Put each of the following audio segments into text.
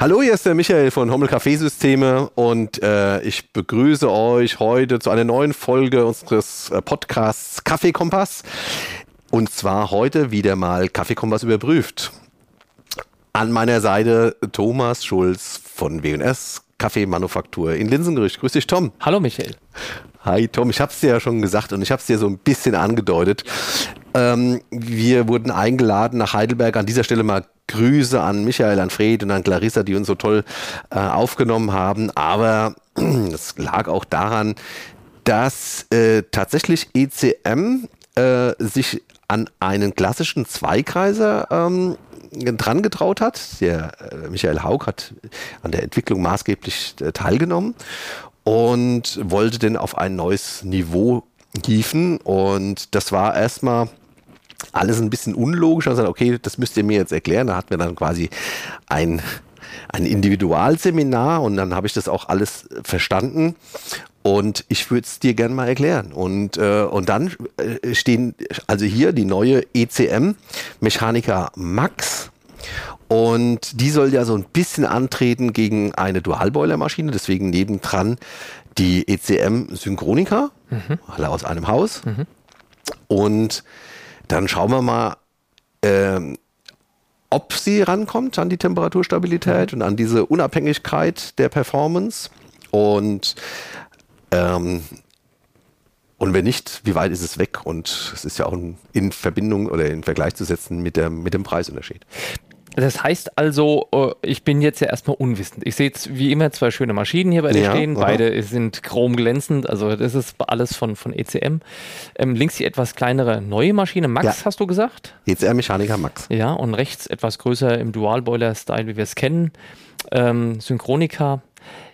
Hallo, hier ist der Michael von Hommel Kaffeesysteme und äh, ich begrüße euch heute zu einer neuen Folge unseres äh, Podcasts Kaffeekompass. Und zwar heute wieder mal Kaffeekompass überprüft. An meiner Seite Thomas Schulz von W&S Kaffeemanufaktur in Linsengerücht. Grüß dich, Tom. Hallo, Michael. Hi, Tom. Ich habe es dir ja schon gesagt und ich habe es dir so ein bisschen angedeutet. Ähm, wir wurden eingeladen nach Heidelberg. An dieser Stelle mal Grüße an Michael, an Fred und an Clarissa, die uns so toll äh, aufgenommen haben. Aber es lag auch daran, dass äh, tatsächlich ECM äh, sich an einen klassischen Zweikreiser ähm, dran getraut hat. Der äh, Michael Haug hat an der Entwicklung maßgeblich äh, teilgenommen und wollte den auf ein neues Niveau hieven. Und das war erstmal alles ein bisschen unlogisch. Und gesagt, okay, das müsst ihr mir jetzt erklären. Da hatten wir dann quasi ein, ein Individualseminar und dann habe ich das auch alles verstanden. Und ich würde es dir gerne mal erklären. Und, äh, und dann äh, stehen also hier die neue ECM Mechanica Max. Und die soll ja so ein bisschen antreten gegen eine Dualboiler-Maschine. Deswegen nebendran die ECM Synchronica, mhm. alle aus einem Haus. Mhm. Und dann schauen wir mal, ähm, ob sie rankommt an die Temperaturstabilität und an diese Unabhängigkeit der Performance. Und, ähm, und wenn nicht, wie weit ist es weg? Und es ist ja auch in Verbindung oder in Vergleich zu setzen mit, der, mit dem Preisunterschied. Das heißt also, äh, ich bin jetzt ja erstmal unwissend. Ich sehe jetzt wie immer zwei schöne Maschinen hier bei dir ja, stehen. Aha. Beide sind chromglänzend, also das ist alles von, von ECM. Ähm, links die etwas kleinere neue Maschine, Max ja. hast du gesagt? ECM Mechaniker Max. Ja, und rechts etwas größer im Dual-Boiler-Style, wie wir es kennen. Ähm, Synchronica.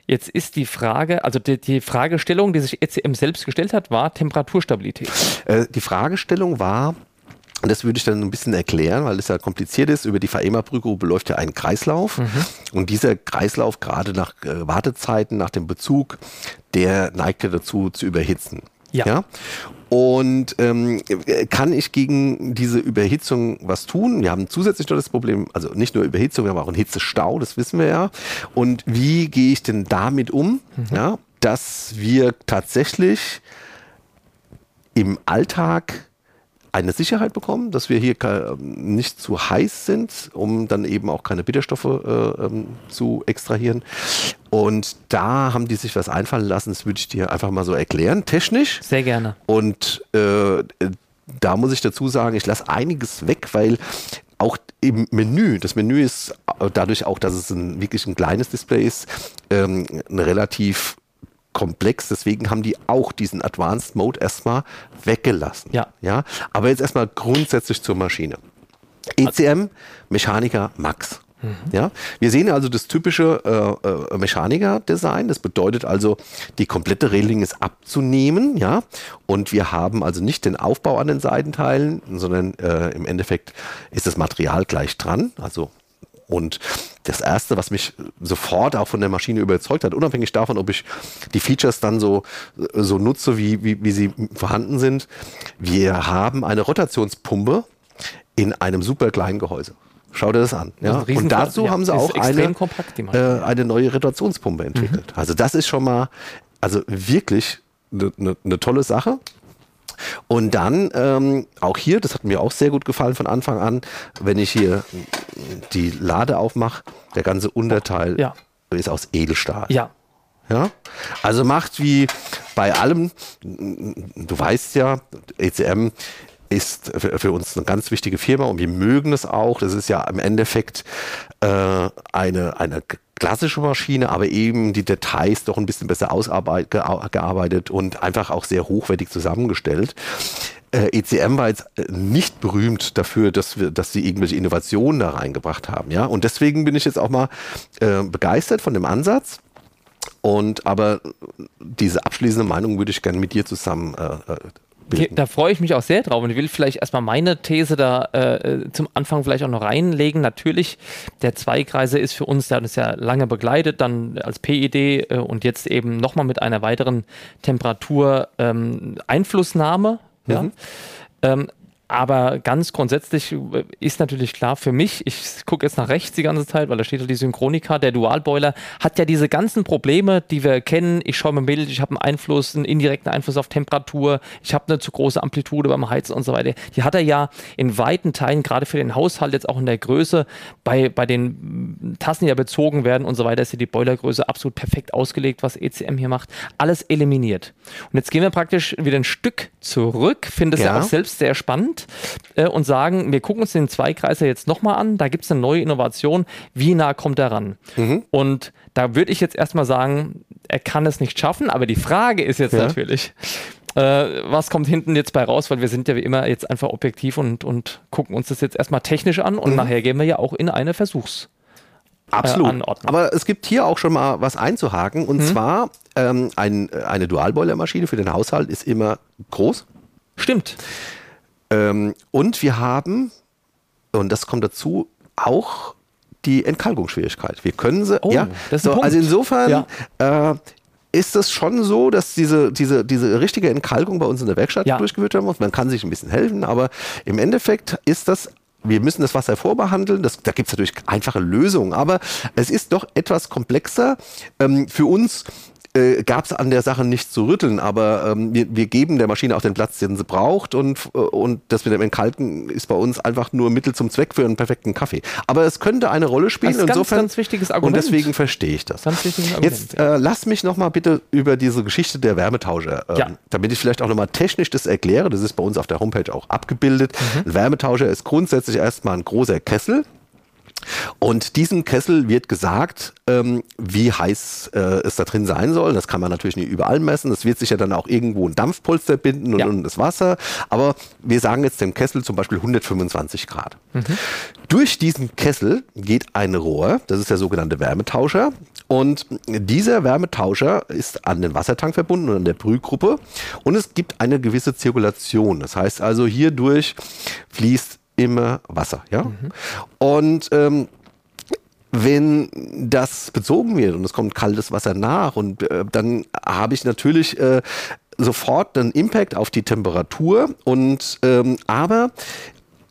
Jetzt ist die Frage, also die, die, Fragestellung, die sich ECM selbst gestellt hat, war Temperaturstabilität. Äh, die Fragestellung war, und das würde ich dann ein bisschen erklären, weil es ja kompliziert ist. Über die VEMA-Prüfgruppe läuft ja ein Kreislauf. Mhm. Und dieser Kreislauf, gerade nach äh, Wartezeiten, nach dem Bezug, der neigt ja dazu zu überhitzen. Ja. ja? Und ähm, kann ich gegen diese Überhitzung was tun? Wir haben zusätzlich noch das Problem, also nicht nur Überhitzung, wir haben auch einen Hitzestau, das wissen wir ja. Und wie gehe ich denn damit um, mhm. ja, dass wir tatsächlich im Alltag eine Sicherheit bekommen, dass wir hier nicht zu heiß sind, um dann eben auch keine Bitterstoffe äh, ähm, zu extrahieren. Und da haben die sich was einfallen lassen, das würde ich dir einfach mal so erklären, technisch. Sehr gerne. Und äh, da muss ich dazu sagen, ich lasse einiges weg, weil auch im Menü, das Menü ist dadurch auch, dass es ein, wirklich ein kleines Display ist, ähm, ein relativ komplex, deswegen haben die auch diesen Advanced Mode erstmal weggelassen. Ja. ja. Aber jetzt erstmal grundsätzlich zur Maschine. ECM Mechaniker Max. Mhm. Ja, wir sehen also das typische äh, äh, Mechaniker-Design. Das bedeutet also, die komplette Reling ist abzunehmen, ja. Und wir haben also nicht den Aufbau an den Seitenteilen, sondern äh, im Endeffekt ist das Material gleich dran. Also und das Erste, was mich sofort auch von der Maschine überzeugt hat, unabhängig davon, ob ich die Features dann so, so nutze, wie, wie, wie sie vorhanden sind, wir haben eine Rotationspumpe in einem super kleinen Gehäuse. Schau dir das an. Ja? Das und dazu ja, haben sie auch eine, kompakt, äh, eine neue Rotationspumpe entwickelt. Mhm. Also das ist schon mal, also wirklich eine ne, ne tolle Sache. Und dann ähm, auch hier, das hat mir auch sehr gut gefallen von Anfang an, wenn ich hier die Lade aufmache, der ganze Unterteil ja. ist aus Edelstahl. Ja. Ja, also macht wie bei allem, du weißt ja, ECM ist für uns eine ganz wichtige Firma und wir mögen es auch. Das ist ja im Endeffekt äh, eine, eine klassische Maschine, aber eben die Details doch ein bisschen besser ausgearbeitet und einfach auch sehr hochwertig zusammengestellt. Äh, ECM war jetzt äh, nicht berühmt dafür, dass wir, dass sie irgendwelche Innovationen da reingebracht haben, ja. Und deswegen bin ich jetzt auch mal äh, begeistert von dem Ansatz. Und aber diese abschließende Meinung würde ich gerne mit dir zusammen äh, äh bilden. Da freue ich mich auch sehr drauf und ich will vielleicht erstmal meine These da äh, zum Anfang vielleicht auch noch reinlegen. Natürlich, der Zweikreise ist für uns, der hat uns ja lange begleitet, dann als PID äh, und jetzt eben nochmal mit einer weiteren Temperatureinflussnahme. Ähm, ja? Mhm. Ähm, aber ganz grundsätzlich äh, ist natürlich klar für mich, ich gucke jetzt nach rechts die ganze Zeit, weil da steht ja die Synchronika, der Dualboiler hat ja diese ganzen Probleme, die wir kennen. Ich schaue mir Bild, ich habe einen Einfluss, einen indirekten Einfluss auf Temperatur, ich habe eine zu große Amplitude beim Heizen und so weiter. Die hat er ja in weiten Teilen, gerade für den Haushalt, jetzt auch in der Größe, bei, bei den Tassen, die ja bezogen werden und so weiter, ist ja die Boilergröße absolut perfekt ausgelegt, was ECM hier macht. Alles eliminiert. Und jetzt gehen wir praktisch wieder ein Stück zurück, finde es ja. ja auch selbst sehr spannend äh, und sagen, wir gucken uns den Zweikreiser jetzt nochmal an, da gibt es eine neue Innovation, wie nah kommt er ran? Mhm. Und da würde ich jetzt erstmal sagen, er kann es nicht schaffen, aber die Frage ist jetzt ja. natürlich, äh, was kommt hinten jetzt bei raus, weil wir sind ja wie immer jetzt einfach objektiv und, und gucken uns das jetzt erstmal technisch an und mhm. nachher gehen wir ja auch in eine Versuchs- Absolut. Äh, Aber es gibt hier auch schon mal was einzuhaken. Und mhm. zwar ähm, ein, eine Dualboilermaschine für den Haushalt ist immer groß. Stimmt. Ähm, und wir haben, und das kommt dazu, auch die Entkalkungsschwierigkeit. Wir können sie, oh, ja, so, also insofern ja. äh, ist es schon so, dass diese, diese, diese richtige Entkalkung bei uns in der Werkstatt ja. durchgeführt werden muss. Man kann sich ein bisschen helfen, aber im Endeffekt ist das wir müssen das Wasser vorbehandeln. Das, da gibt es natürlich einfache Lösungen, aber es ist doch etwas komplexer. Ähm, für uns äh, gab es an der Sache nichts zu rütteln, aber ähm, wir, wir, geben der Maschine auch den Platz, den sie braucht und, äh, und das mit dem Entkalken ist bei uns einfach nur Mittel zum Zweck für einen perfekten Kaffee. Aber es könnte eine Rolle spielen. Das ist Insofern, ganz, ganz wichtiges Argument. Und deswegen verstehe ich das. Ganz wichtiges Argument. Jetzt äh, lass mich noch mal bitte über diese Geschichte der Wärmetauscher, ähm, ja. damit ich vielleicht auch noch mal technisch das erkläre. Das ist bei uns auf der Homepage auch abgebildet. Mhm. Ein Wärmetauscher ist grundsätzlich erstmal ein großer Kessel, und diesem Kessel wird gesagt, ähm, wie heiß äh, es da drin sein soll. Das kann man natürlich nicht überall messen. Das wird sich ja dann auch irgendwo ein Dampfpolster binden und, ja. und das Wasser. Aber wir sagen jetzt dem Kessel zum Beispiel 125 Grad. Mhm. Durch diesen Kessel geht ein Rohr, das ist der sogenannte Wärmetauscher. Und dieser Wärmetauscher ist an den Wassertank verbunden und an der Brühgruppe. Und es gibt eine gewisse Zirkulation. Das heißt also, hierdurch fließt immer Wasser. Ja? Mhm. Und ähm, wenn das bezogen wird und es kommt kaltes Wasser nach und äh, dann habe ich natürlich äh, sofort einen Impact auf die Temperatur und ähm, aber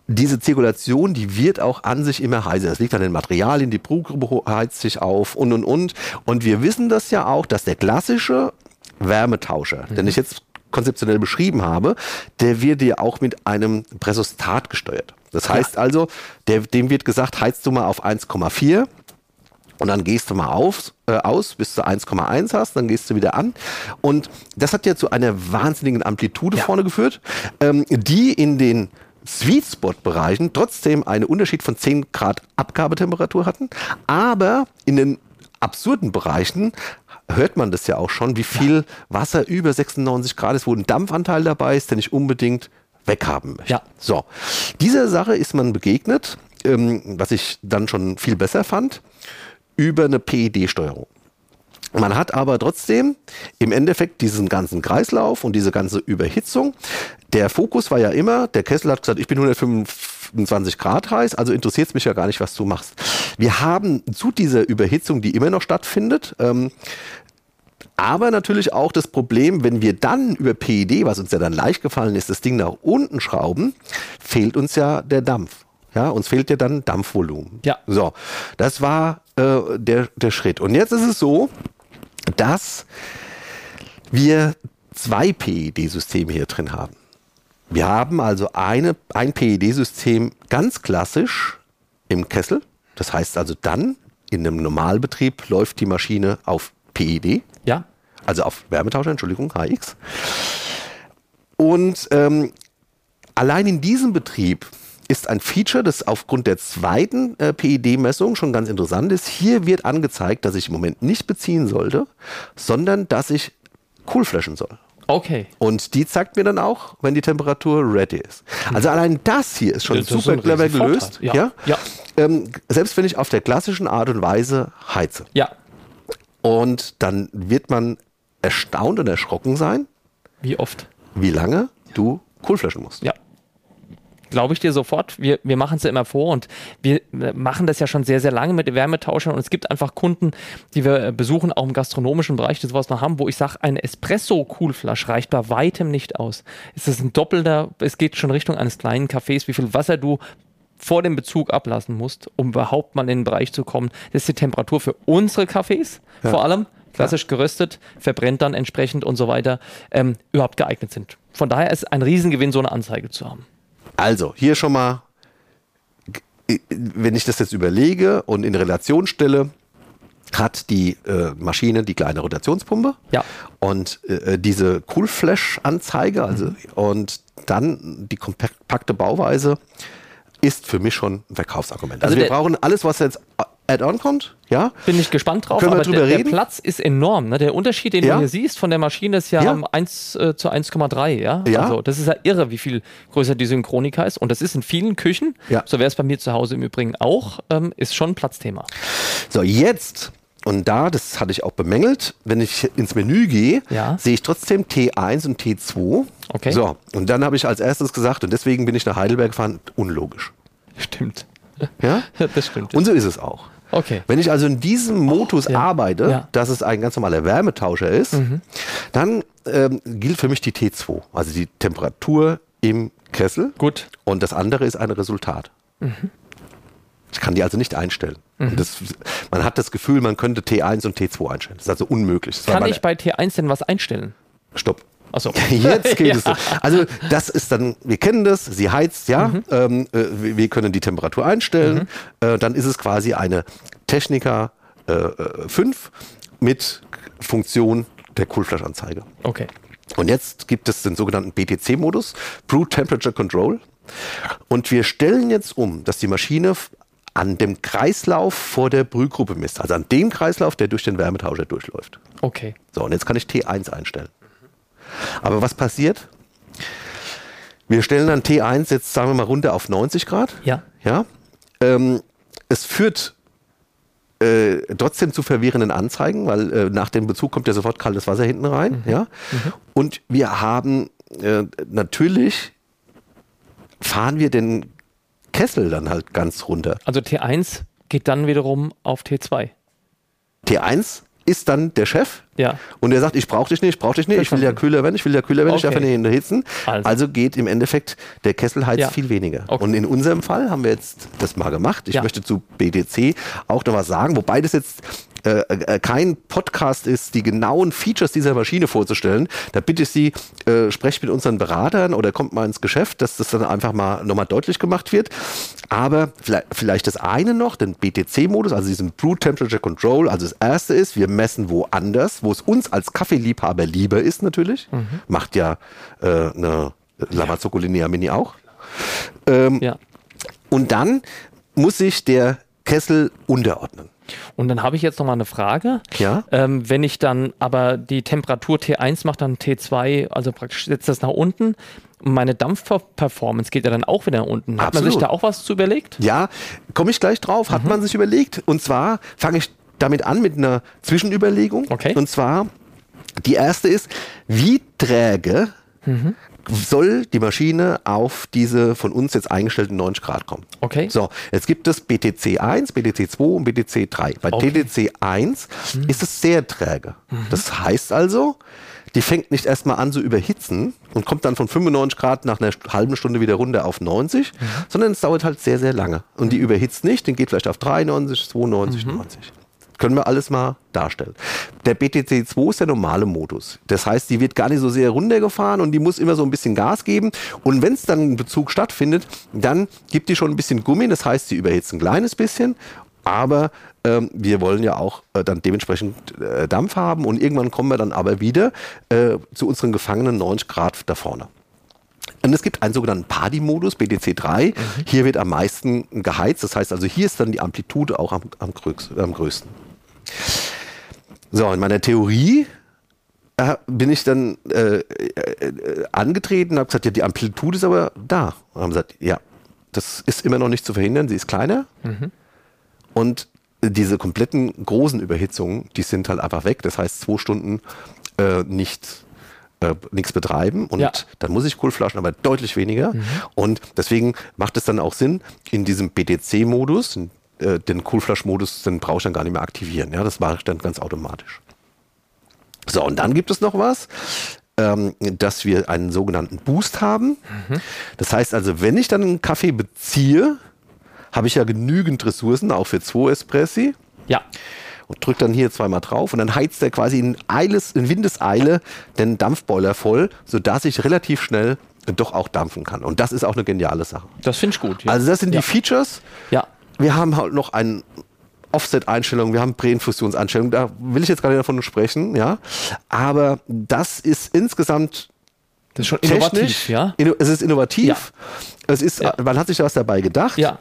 diese Zirkulation, die wird auch an sich immer heißer. Das liegt an den Materialien, die Brutgruppe heizt sich auf und und und. Und wir wissen das ja auch, dass der klassische Wärmetauscher, mhm. den ich jetzt konzeptionell beschrieben habe, der wird ja auch mit einem Pressostat gesteuert. Das heißt ja. also, der, dem wird gesagt, heizt du mal auf 1,4 und dann gehst du mal auf, äh, aus, bis du 1,1 hast, dann gehst du wieder an. Und das hat ja zu einer wahnsinnigen Amplitude ja. vorne geführt, ähm, die in den Sweet Spot Bereichen trotzdem einen Unterschied von 10 Grad Abgabetemperatur hatten, aber in den absurden Bereichen hört man das ja auch schon, wie viel ja. Wasser über 96 Grad ist, wo ein Dampfanteil dabei ist, den ich unbedingt weghaben möchte. Ja. So, dieser Sache ist man begegnet, ähm, was ich dann schon viel besser fand, über eine PED-Steuerung. Man hat aber trotzdem im Endeffekt diesen ganzen Kreislauf und diese ganze Überhitzung. Der Fokus war ja immer, der Kessel hat gesagt, ich bin 125 Grad heiß, also interessiert es mich ja gar nicht, was du machst. Wir haben zu dieser Überhitzung, die immer noch stattfindet, ähm, aber natürlich auch das Problem, wenn wir dann über PID, was uns ja dann leicht gefallen ist, das Ding nach unten schrauben, fehlt uns ja der Dampf. Ja, uns fehlt ja dann Dampfvolumen. Ja. So, das war äh, der, der Schritt. Und jetzt ist es so, dass wir zwei PID-Systeme hier drin haben. Wir haben also eine, ein PID-System ganz klassisch im Kessel. Das heißt also dann, in einem Normalbetrieb läuft die Maschine auf PID. Ja. Also auf Wärmetauscher, Entschuldigung, HX. Und ähm, allein in diesem Betrieb ist ein Feature, das aufgrund der zweiten äh, PID-Messung schon ganz interessant ist. Hier wird angezeigt, dass ich im Moment nicht beziehen sollte, sondern dass ich Coolflashen soll. Okay. Und die zeigt mir dann auch, wenn die Temperatur ready ist. Also allein das hier ist schon das super ist clever gelöst. Ja. ja? ja. Ähm, selbst wenn ich auf der klassischen Art und Weise heize. Ja. Und dann wird man erstaunt und erschrocken sein. Wie oft? Wie lange du Kohlflaschen musst. Ja. Glaube ich dir sofort. Wir, wir machen es ja immer vor und wir machen das ja schon sehr, sehr lange mit Wärmetauschern und es gibt einfach Kunden, die wir besuchen, auch im gastronomischen Bereich, die sowas noch haben, wo ich sage, eine Espresso-Coolflasche reicht bei weitem nicht aus. Es ist ein doppelter, es geht schon Richtung eines kleinen Cafés, wie viel Wasser du vor dem Bezug ablassen musst, um überhaupt mal in den Bereich zu kommen. Das ist die Temperatur für unsere Kaffees ja. vor allem, klassisch geröstet, verbrennt dann entsprechend und so weiter, ähm, überhaupt geeignet sind. Von daher ist ein Riesengewinn, so eine Anzeige zu haben. Also, hier schon mal, wenn ich das jetzt überlege und in Relation stelle, hat die äh, Maschine die kleine Rotationspumpe ja. und äh, diese Cool-Flash-Anzeige, also mhm. und dann die kompakte Bauweise ist für mich schon ein Verkaufsargument. Also, also wir brauchen alles, was jetzt Add-on kommt, ja. Bin ich gespannt drauf, Können wir aber drüber der, reden? der Platz ist enorm. Ne? Der Unterschied, den ja. du hier siehst von der Maschine, ist ja, ja. 1 äh, zu 1,3. Ja? ja? Also das ist ja irre, wie viel größer die Synchronika ist. Und das ist in vielen Küchen, ja. so wäre es bei mir zu Hause im Übrigen auch, ähm, ist schon ein Platzthema. So, jetzt und da, das hatte ich auch bemängelt, wenn ich ins Menü gehe, ja. sehe ich trotzdem T1 und T2. Okay. So, und dann habe ich als erstes gesagt, und deswegen bin ich nach Heidelberg gefahren, unlogisch. Stimmt. Ja? das stimmt. Und so ist es auch. Okay. Wenn ich also in diesem Modus ja. arbeite, ja. dass es ein ganz normaler Wärmetauscher ist, mhm. dann ähm, gilt für mich die T2, also die Temperatur im Kessel. Gut. Und das andere ist ein Resultat. Mhm. Ich kann die also nicht einstellen. Mhm. Das, man hat das Gefühl, man könnte T1 und T2 einstellen. Das ist also unmöglich. Das kann ich bei T1 denn was einstellen? Stopp. Achso. Jetzt geht ja. es. So. Also das ist dann, wir kennen das, sie heizt, ja, mhm. ähm, äh, wir können die Temperatur einstellen, mhm. äh, dann ist es quasi eine Techniker äh, 5 mit Funktion der Coolflash-Anzeige. Okay. Und jetzt gibt es den sogenannten BTC-Modus, Brew Temperature Control. Und wir stellen jetzt um, dass die Maschine an dem Kreislauf vor der Brühgruppe misst. Also an dem Kreislauf, der durch den Wärmetauscher durchläuft. Okay. So, und jetzt kann ich T1 einstellen. Aber was passiert? Wir stellen dann T1 jetzt, sagen wir mal, runter auf 90 Grad. Ja. Ja. Ähm, es führt äh, trotzdem zu verwirrenden Anzeigen, weil äh, nach dem Bezug kommt ja sofort kaltes Wasser hinten rein. Mhm. Ja. Mhm. Und wir haben äh, natürlich fahren wir den Kessel dann halt ganz runter. Also T1 geht dann wiederum auf T2. T1 ist dann der Chef ja. und der sagt, ich brauche dich nicht, ich brauche dich nicht, ich will ja kühler werden, ich will ja kühler werden, okay. ich darf ja nicht hitzen. Also. also. geht im Endeffekt der Kessel heizt Ja. viel weniger. Okay. Und in unserem Fall haben wir jetzt das mal gemacht. Ich Ja. möchte zu BTC auch noch was sagen, wobei das jetzt äh, äh, kein Podcast ist, die genauen Features dieser Maschine vorzustellen. Da bitte ich Sie, äh, sprecht mit unseren Beratern oder kommt mal ins Geschäft, dass das dann einfach mal nochmal deutlich gemacht wird. Aber vielleicht, vielleicht das eine noch, den BTC-Modus, also diesen Brew Temperature Control. Also das erste ist, wir messen woanders, wo es uns als Kaffeeliebhaber lieber ist natürlich. Macht ja äh, eine Lamazocco Linea Mini auch. Ähm, Ja. Und dann muss sich der Kessel unterordnen. Und dann habe ich jetzt noch mal eine Frage. Ja. Ähm, wenn ich dann aber die Temperatur T1 mache, dann T2, also praktisch setzt das nach unten. Meine Dampfperformance geht ja dann auch wieder nach unten. Hat man Absolut. sich da auch was zu überlegt? Ja, komme ich gleich drauf, Mhm. hat man sich überlegt. Und zwar fange ich damit an mit einer Zwischenüberlegung. Okay. Und zwar, die erste ist, wie träge Mhm. Soll die Maschine auf diese von uns jetzt eingestellten 90 Grad kommen? Okay. So, jetzt gibt es BTC 1, BTC 2 und BTC 3. Bei Okay. TTC 1 Mhm. ist es sehr träge. Das heißt also, die fängt nicht erstmal an zu überhitzen und kommt dann von 95 Grad nach einer halben Stunde wieder runter auf 90, Mhm. sondern es dauert halt sehr, sehr lange. Und die überhitzt nicht, den geht vielleicht auf 93, 92, Mhm. 90. Können wir alles mal darstellen. Der BTC 2 ist der normale Modus. Das heißt, die wird gar nicht so sehr runtergefahren und die muss immer so ein bisschen Gas geben. Und wenn es dann ein Bezug stattfindet, dann gibt die schon ein bisschen Gummi. Das heißt, sie überhitzt ein kleines bisschen. Aber ähm, wir wollen ja auch äh, dann dementsprechend äh, Dampf haben. Und irgendwann kommen wir dann aber wieder äh, zu unseren gefangenen 90 Grad da vorne. Und es gibt einen sogenannten Party-Modus, BTC 3. Hier wird am meisten geheizt. Das heißt also, hier ist dann die Amplitude auch am, am größten. So, in meiner Theorie äh, bin ich dann äh, äh, angetreten und habe gesagt, ja, die Amplitude ist aber da. Und haben gesagt, ja, das ist immer noch nicht zu verhindern, sie ist kleiner. Und diese kompletten großen Überhitzungen, die sind halt einfach weg. Das heißt, zwei Stunden äh, nicht, äh, nichts betreiben und Ja. dann muss ich Coolflaschen aber deutlich weniger. Und deswegen macht es dann auch Sinn, in diesem BTC-Modus, äh, den Coolflash-Modus, den brauche ich dann gar nicht mehr aktivieren. Ja, das mache ich dann ganz automatisch. So, und dann gibt es noch was, ähm, dass wir einen sogenannten Boost haben. Das heißt also, wenn ich dann einen Kaffee beziehe, habe ich ja genügend Ressourcen, auch für zwei Espressi Ja, und drückt dann hier zweimal drauf und dann heizt er quasi in, Eiles, in Windeseile den Dampfboiler voll, sodass ich relativ schnell doch auch dampfen kann. Und das ist auch eine geniale Sache. das finde ich gut. Ja. Also das sind ja. die Features. Ja, Wir haben halt noch eine Offset-Einstellung, wir haben Präinfusionseinstellungen, da will ich jetzt gar nicht davon sprechen, ja. Aber das ist insgesamt das ist schon technisch, innovativ, ja. inno- es ist innovativ. Ja. Es ist, Ja. man hat sich da was dabei gedacht. Ja.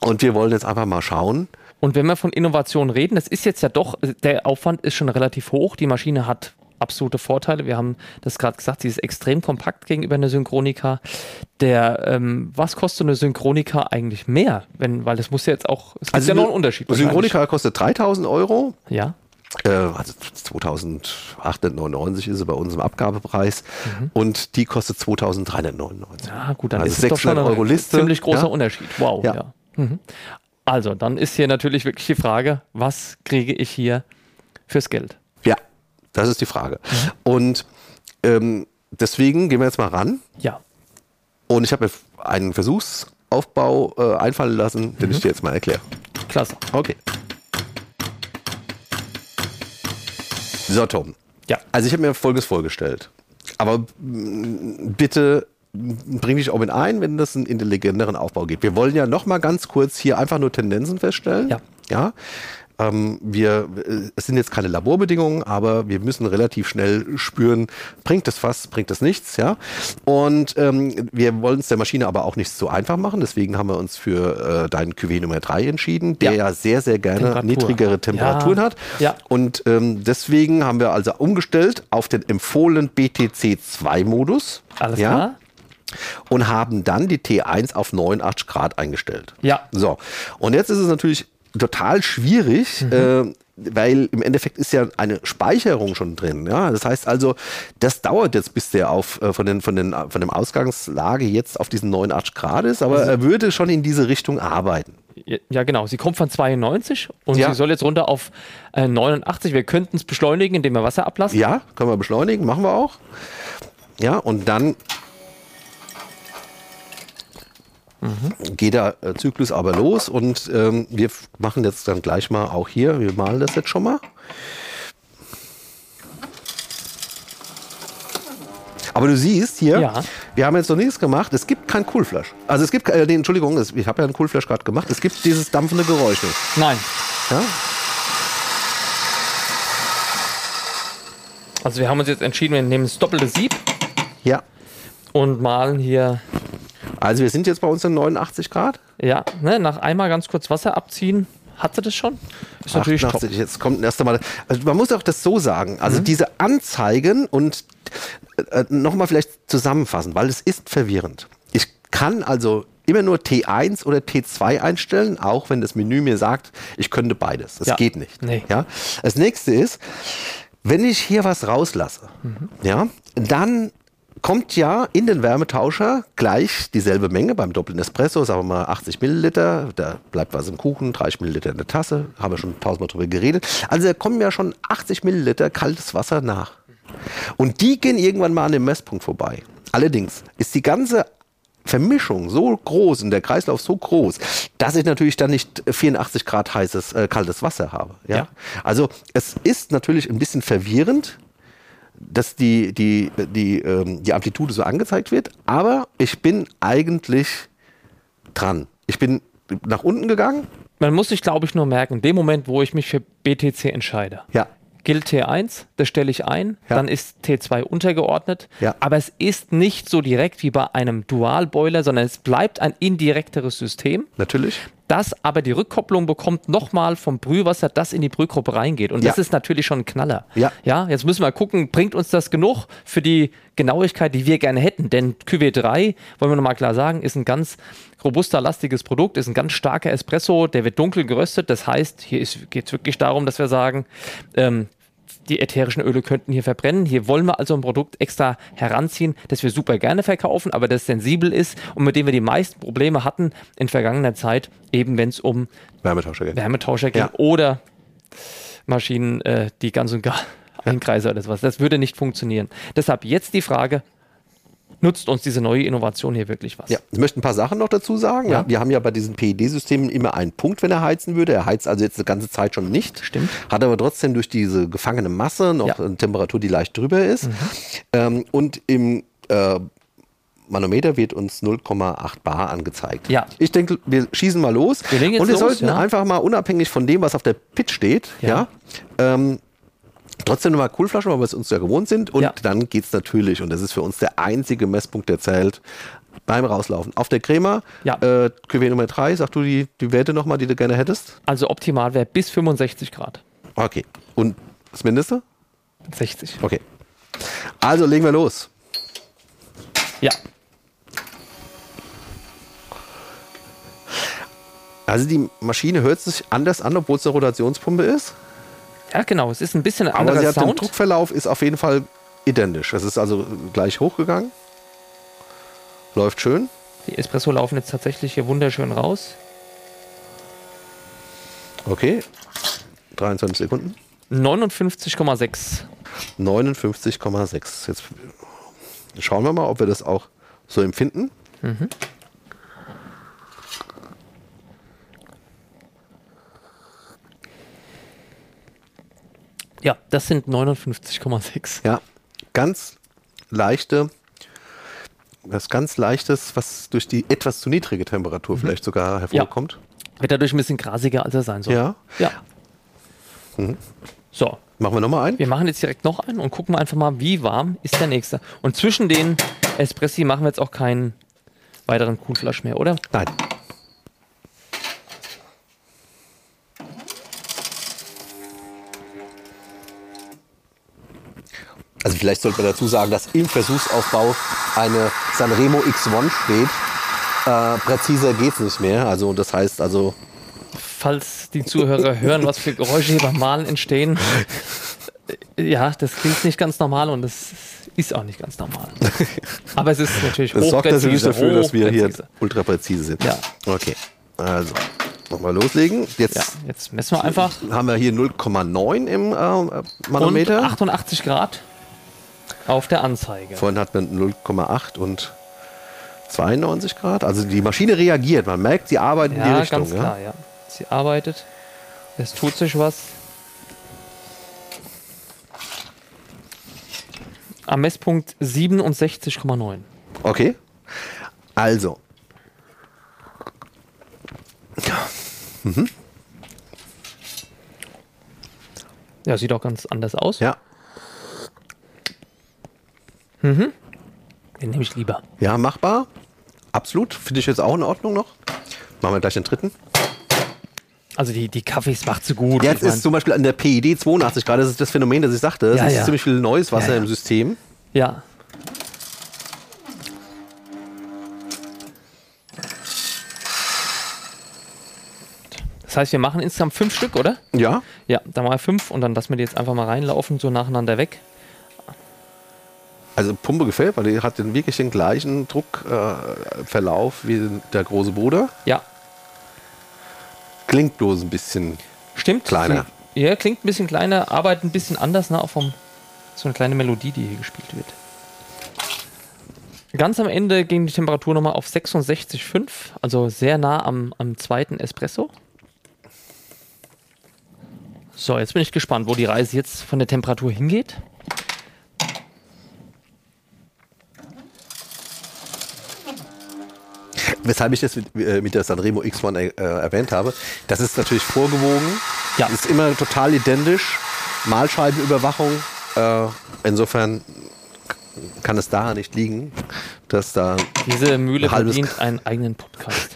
Und wir wollen jetzt einfach mal schauen. Und wenn wir von Innovation reden, das ist jetzt ja doch, der Aufwand ist schon relativ hoch. Die Maschine hat absolute Vorteile. Wir haben das gerade gesagt, sie ist extrem kompakt gegenüber einer Synchronika. Der, ähm, was kostet eine Synchronika eigentlich mehr? Wenn, weil das muss ja jetzt auch, es gibt ja noch einen Unterschied. Synchronika kostet 3000 Euro. Ja, Äh, also 2899 ist sie bei uns im Abgabepreis. Mhm. Und die kostet 2399. ja gut, dann Also ist es doch schon 600 ein Euro Liste, ziemlich großer ja. Unterschied. Wow, ja. Ja. Mhm. Also, dann ist hier natürlich wirklich die Frage, was kriege ich hier fürs Geld? Das ist die Frage. Mhm. Und ähm, deswegen gehen wir jetzt mal ran. Ja, Und ich habe mir einen Versuchsaufbau äh, einfallen lassen, den Mhm. ich dir jetzt mal erkläre. klasse. Okay. So, Tom. Ja. Also ich habe mir Folgendes vorgestellt. Aber bitte bring dich auch mit ein, wenn das einen intelligenteren Aufbau gibt. Wir wollen ja noch mal ganz kurz hier einfach nur Tendenzen feststellen. Ja. Ja. Ähm, wir, es sind jetzt keine Laborbedingungen, aber wir müssen relativ schnell spüren, bringt das was, bringt das nichts, ja. Und ähm, wir wollen es der Maschine aber auch nicht so einfach machen, deswegen haben wir uns für äh, deinen QW Nummer 3 entschieden, der Ja. ja, sehr, sehr gerne Temperatur. niedrigere Temperaturen Ja. hat. Ja. Und ähm, deswegen haben wir also umgestellt auf den empfohlenen BTC2-Modus. Alles ja, klar? Und haben dann die T1 auf 89 Grad eingestellt. Ja. So, und jetzt ist es natürlich total schwierig, äh, weil im Endeffekt ist ja eine Speicherung schon drin. Ja? Das heißt also, das dauert jetzt, bis der auf, äh, von, den, von, den, von dem Ausgangslage jetzt auf diesen 89 Grad ist, aber er würde schon in diese Richtung arbeiten. Ja, genau. Sie kommt von 92 und Ja. sie soll jetzt runter auf äh, 89. Wir könnten es beschleunigen, indem wir Wasser ablassen. Ja, können wir beschleunigen, machen wir auch. Ja, und dann geht der äh, Zyklus aber los und ähm, wir machen jetzt dann gleich mal auch hier, wir malen das jetzt schon mal. Aber du siehst hier, Ja. wir haben jetzt noch nichts gemacht. Es gibt kein Coolflash. Also es gibt, äh, nee, Entschuldigung, ich habe ja einen Coolflash gerade gemacht. Es gibt dieses dampfende Geräusch nicht. Nein. Ja? Also wir haben uns jetzt entschieden, wir nehmen das doppelte Sieb ja. und malen hier, Also wir sind jetzt bei uns in 89 Grad. ja, ne, nach einmal ganz kurz Wasser abziehen. Hat sie das schon? Ist natürlich 88, top. jetzt kommt erst einmal. Also man muss auch das so sagen. Mhm. Also diese Anzeigen und äh, nochmal vielleicht zusammenfassen, weil es ist verwirrend. Ich kann also immer nur T1 oder T2 einstellen, auch wenn das Menü mir sagt, ich könnte beides. Das Ja. geht nicht. Nee. Ja? Das nächste ist, wenn ich hier was rauslasse, Mhm. ja, dann kommt ja in den Wärmetauscher gleich dieselbe Menge beim doppelten Espresso, sagen wir mal 80 Milliliter, da bleibt was im Kuchen, 30 Milliliter in der Tasse, haben wir schon tausendmal drüber geredet. Also da kommen ja schon 80 Milliliter kaltes Wasser nach. Und die gehen irgendwann mal an dem Messpunkt vorbei. Allerdings ist die ganze Vermischung so groß und der Kreislauf so groß, dass ich natürlich dann nicht 84 Grad heißes, äh, kaltes Wasser habe. Ja? Ja. Also es ist natürlich ein bisschen verwirrend, dass die, die, die, ähm, die Amplitude so angezeigt wird, aber ich bin eigentlich dran. Ich bin nach unten gegangen. Man muss sich, glaube ich, nur merken, in dem Moment, wo ich mich für BTC entscheide, Ja. gilt T1, das stelle ich ein, Ja. dann ist T2 untergeordnet. Ja. Aber es ist nicht so direkt wie bei einem Dualboiler, sondern es bleibt ein indirekteres System, Natürlich. Das aber die Rückkopplung bekommt nochmal vom Brühwasser, das in die Brühgruppe reingeht. Und das Ja. ist natürlich schon ein Knaller. Ja. ja. Jetzt müssen wir gucken, bringt uns das genug für die Genauigkeit, die wir gerne hätten? Denn QW3, wollen wir nochmal klar sagen, ist ein ganz robuster, lastiges Produkt, ist ein ganz starker Espresso, der wird dunkel geröstet. Das heißt, hier geht es wirklich darum, dass wir sagen, ähm, die ätherischen Öle könnten hier verbrennen. Hier wollen wir also ein Produkt extra heranziehen, das wir super gerne verkaufen, aber das sensibel ist und mit dem wir die meisten Probleme hatten in vergangener Zeit, eben wenn es um Wärmetauscher geht. Wärmetauscher geht ja. oder Maschinen, äh, die ganz und gar einkreisen oder sowas. Das würde nicht funktionieren. Deshalb jetzt die Frage, nutzt uns diese neue Innovation hier wirklich was. Ja, ich möchte ein paar Sachen noch dazu sagen. Ja. Wir haben ja bei diesen PED-Systemen immer einen Punkt, wenn er heizen würde. Er heizt also jetzt eine ganze Zeit schon nicht. Stimmt. Hat aber trotzdem durch diese gefangene Masse noch ja. eine Temperatur, die leicht drüber ist. Mhm. Ähm, und im äh, Manometer wird uns 0,8 Bar angezeigt. Ja. Ich denke, wir schießen mal los. Wir und wir los, sollten ja. einfach mal unabhängig von dem, was auf der Pit steht, ja, ja ähm, Trotzdem nochmal Coolflaschen, weil wir es uns ja gewohnt sind. Und ja. dann geht es natürlich, und das ist für uns der einzige Messpunkt, der zählt, beim Rauslaufen. Auf der Crema, ja. äh, QW Nummer 3, sag du die, die Werte nochmal, die du gerne hättest? Also optimal wäre bis 65 Grad. Okay. Und das Mindeste? 60. Okay. Also legen wir los. Ja. Also die Maschine hört sich anders an, obwohl es eine Rotationspumpe ist. Ja, genau. Es ist ein bisschen ein anderer Aber hat Sound. Den Druckverlauf ist auf jeden Fall identisch. Es ist also gleich hochgegangen. Läuft schön. Die Espresso laufen jetzt tatsächlich hier wunderschön raus. Okay. 23 Sekunden. 59,6. 59,6. Jetzt schauen wir mal, ob wir das auch so empfinden. Mhm. Ja, das sind 59,6. Ja, ganz leichte, was ganz leichtes, was durch die etwas zu niedrige Temperatur mhm. vielleicht sogar hervorkommt. Ja. Wird dadurch ein bisschen grasiger, als er sein soll. Ja. Ja. Mhm. So. Machen wir nochmal einen? Wir machen jetzt direkt noch einen und gucken einfach mal, wie warm ist der nächste. Und zwischen den Espressi machen wir jetzt auch keinen weiteren Kuhnflasch mehr, oder? Nein. Also vielleicht sollte man dazu sagen, dass im Versuchsaufbau eine Sanremo X1 steht. Äh, präziser geht es nicht mehr. Also das heißt also. Falls die Zuhörer hören, was für Geräusche hier beim Malen entstehen. Ja, das klingt nicht ganz normal und das ist auch nicht ganz normal. Aber es ist natürlich Das sorgt natürlich dafür, dass wir hier ultra präzise sind. Ja. Okay. Also, nochmal loslegen. Jetzt, ja, jetzt messen wir einfach. Haben wir hier 0,9 im äh, Manometer. Und 88 Grad. Auf der Anzeige. Vorhin hat man 0,8 und 92 Grad. Also die Maschine reagiert. Man merkt, sie arbeitet ja, in die Richtung. Ganz klar, ja. Sie arbeitet. Es tut sich was. Am Messpunkt 67,9. Okay. Also. Mhm. Ja, sieht auch ganz anders aus. Ja. Mhm. Den nehme ich lieber. Ja, machbar. Absolut. Finde ich jetzt auch in Ordnung noch. Machen wir gleich den dritten. Also die, die Kaffees macht so gut. Jetzt ist zum Beispiel an der PID 82 gerade, das ist das Phänomen, das ich sagte. Es ja, ist ja. ziemlich viel neues Wasser ja, im System. Ja. Das heißt, wir machen insgesamt fünf Stück, oder? Ja. Ja, dann mal fünf und dann lassen wir die jetzt einfach mal reinlaufen, so nacheinander weg. Also Pumpe gefällt, weil die hat den wirklich den gleichen Druckverlauf äh, wie der große Bruder. Ja. Klingt bloß ein bisschen Stimmt. kleiner. Ja, klingt ein bisschen kleiner, arbeitet ein bisschen anders, ne? Auch vom, so eine kleine Melodie, die hier gespielt wird. Ganz am Ende ging die Temperatur nochmal auf 66,5, also sehr nah am, am zweiten Espresso. So, jetzt bin ich gespannt, wo die Reise jetzt von der Temperatur hingeht. Weshalb ich das mit, äh, mit der Sanremo X1 äh, erwähnt habe, das ist natürlich vorgewogen. Ja. Ist immer total identisch. Mahlscheibenüberwachung. Äh, insofern kann es daran nicht liegen, dass da. Diese Mühle ein verdient einen eigenen Podcast.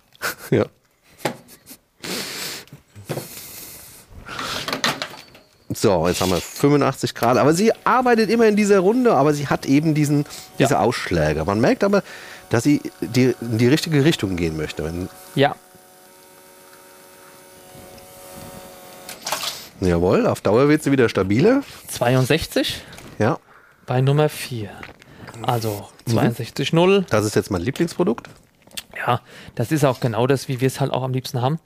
ja. So, jetzt haben wir 85 Grad. Aber sie arbeitet immer in dieser Runde, aber sie hat eben diesen, diese ja. Ausschläge. Man merkt aber, dass sie die, in die richtige Richtung gehen möchte. Ja. Jawohl, auf Dauer wird sie wieder stabiler. 62 Ja. bei Nummer 4. Also 62,0. Das ist jetzt mein Lieblingsprodukt. Ja, das ist auch genau das, wie wir es halt auch am liebsten haben.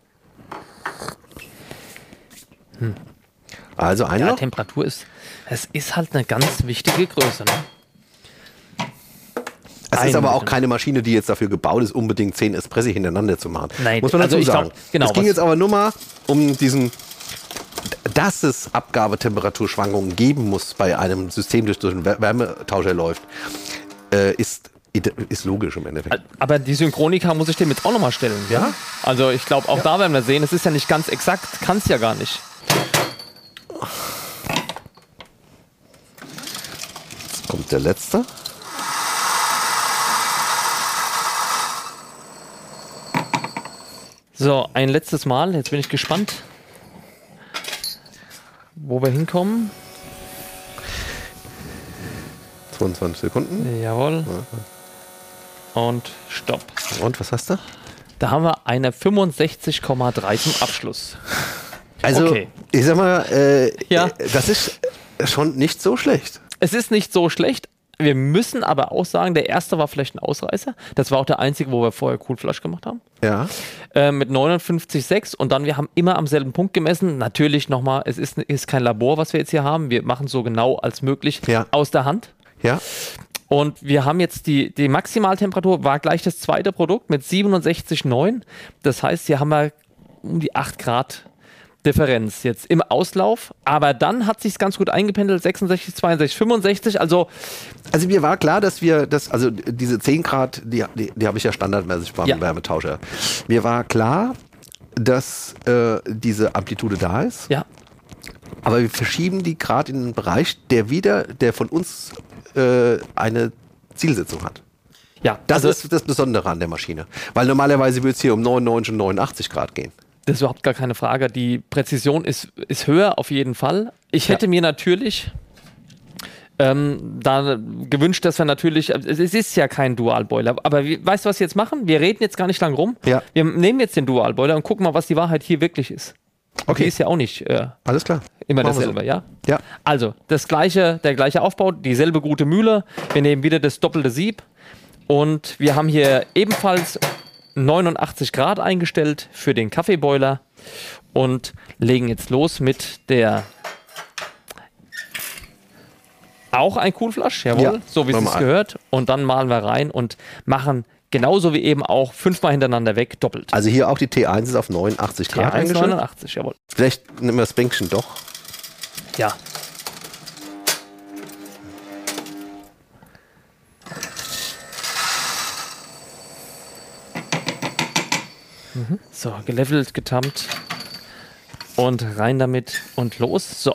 Also ein Ja. Temperatur ist, es ist halt eine ganz wichtige Größe. Ne? Es ist aber auch keine Maschine, die jetzt dafür gebaut ist, unbedingt 10 Espressi hintereinander zu machen. Nein, Muss man also dazu glaub, sagen. genau, es ging jetzt aber nur mal um diesen, dass es Abgabetemperaturschwankungen geben muss bei einem System, das durch einen Wär- Wärmetauscher läuft, äh, ist, ist logisch im Endeffekt. Aber die Synchronika muss ich dem jetzt auch nochmal stellen. Ja? Also ich glaube, auch da werden wir sehen, es ist ja nicht ganz exakt, kann es ja gar nicht. Jetzt kommt der letzte. So, ein letztes Mal, jetzt bin ich gespannt, wo wir hinkommen. 22 Sekunden. Jawohl. Und stopp. Und was hast du? Da haben wir eine 65,3 zum Abschluss. Also, Okay. ich sag mal, äh, Ja. das ist schon nicht so schlecht. Es ist nicht so schlecht. Wir müssen aber auch sagen, der erste war vielleicht ein Ausreißer. Das war auch der einzige, wo wir vorher Cool Flash gemacht haben. Ja. Äh, mit 59,6 und dann, wir haben immer am selben Punkt gemessen. Natürlich nochmal, es ist, ist kein Labor, was wir jetzt hier haben. Wir machen so genau als möglich Ja. aus der Hand. Ja. Und wir haben jetzt die, die Maximaltemperatur, war gleich das zweite Produkt mit 67,9. Das heißt, hier haben wir um die 8 Grad Differenz jetzt im Auslauf. Aber dann hat sich ganz gut eingependelt, 66, 62, 65. Also Also mir war klar, dass wir das, also diese 10 Grad, die, die, die habe ich ja standardmäßig beim Ja. Wärmetauscher. Mir war klar, dass äh, diese Amplitude da ist, ja, aber wir verschieben die gerade in einen Bereich, der wieder, der von uns äh, eine Zielsetzung hat. ja. Das also, ist das Besondere an der Maschine. Weil normalerweise würde es hier um 99 und 89 Grad gehen. Das ist überhaupt gar keine Frage. Die Präzision ist, ist höher auf jeden Fall. Ich hätte mir natürlich ähm, da gewünscht, dass wir natürlich, also es ist ja kein Dualboiler, aber wie, weißt du, was wir jetzt machen? Wir reden jetzt gar nicht lang rum. Ja. Wir nehmen jetzt den Dualboiler und gucken mal, was die Wahrheit hier wirklich ist. Okay. Die ist ja auch nicht äh, Alles klar. immer Machen dasselbe, so. ja? Ja. Also, das gleiche, der gleiche Aufbau, dieselbe gute Mühle. Wir nehmen wieder das doppelte Sieb. Und wir haben hier ebenfalls 89 Grad eingestellt für den Kaffeeboiler und legen jetzt los mit der auch ein Coolflash, jawohl, Ja, so wie es gehört. Und dann malen wir rein und machen genauso wie eben auch fünfmal hintereinander weg, doppelt. Also hier auch die T1 ist auf 89 Grad Ja, eingestellt. 1,89, jawohl. Vielleicht nehmen wir das Bänkchen doch. Ja. Mhm. So, gelevelt, getammt und rein damit und los. So.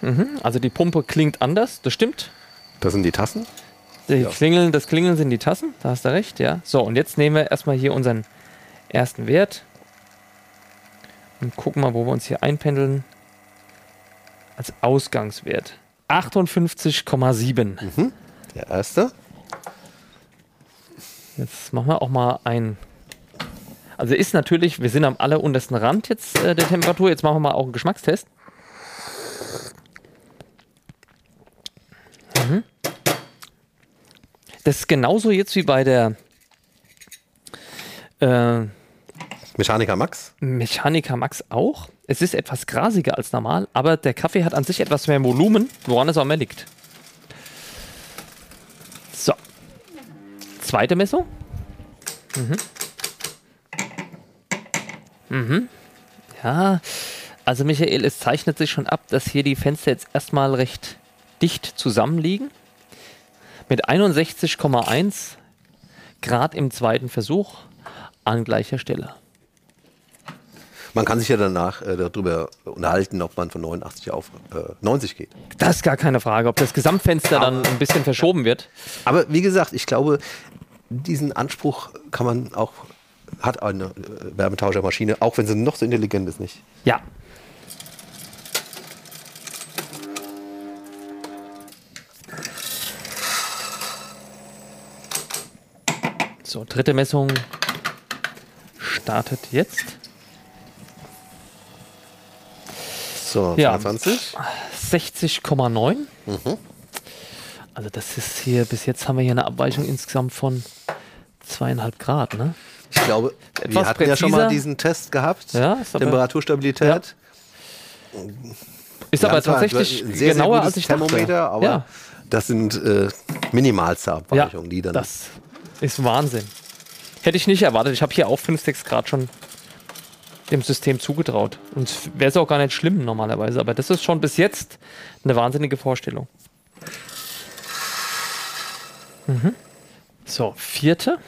Mhm. Also die Pumpe klingt anders, das stimmt. Das sind die Tassen. Die Klingeln, das Klingeln sind die Tassen, da hast du recht, ja. So, und jetzt nehmen wir erstmal hier unseren ersten Wert und gucken mal, wo wir uns hier einpendeln. Als Ausgangswert. 58,7. Der erste. Jetzt machen wir auch mal ein. Also ist natürlich, wir sind am alleruntersten Rand jetzt äh, der Temperatur. Jetzt machen wir mal auch einen Geschmackstest. Mhm. Das ist genauso jetzt wie bei der äh, Mechaniker Max. Mechanica Max auch. Es ist etwas grasiger als normal, aber der Kaffee hat an sich etwas mehr Volumen, woran es auch mehr liegt. So. Zweite Messung. Mhm. Mhm. Ja, also Michael, es zeichnet sich schon ab, dass hier die Fenster jetzt erstmal recht dicht zusammenliegen. Mit 61,1 Grad im zweiten Versuch an gleicher Stelle. Man kann sich ja danach äh, darüber unterhalten, ob man von 89 auf äh, 90 geht. Das ist gar keine Frage, ob das Gesamtfenster dann ein bisschen verschoben wird. Aber wie gesagt, ich glaube, diesen Anspruch kann man auch, hat eine äh, Wärmetauschermaschine, auch wenn sie noch so intelligent ist, nicht. Ja. So, dritte Messung startet jetzt. So, Ja. 22. 60,9. Also das ist hier, bis jetzt haben wir hier eine Abweichung insgesamt von zweieinhalb Grad, ne? Ich glaube, wir Etwas hatten ja schon mal präziser. diesen Test gehabt. Ja, ist Temperaturstabilität. Ist Wir aber tatsächlich sehr, genauer sehr als ich Thermometer, dachte. aber ja, das sind äh, minimalste ja, Abweichungen, die dann. das ist Wahnsinn. Hätte ich nicht erwartet. Ich habe hier auch 5, 6 Grad schon dem System zugetraut. Und wäre es auch gar nicht schlimm normalerweise. Aber das ist schon bis jetzt eine wahnsinnige Vorstellung. Mhm. So, vierte.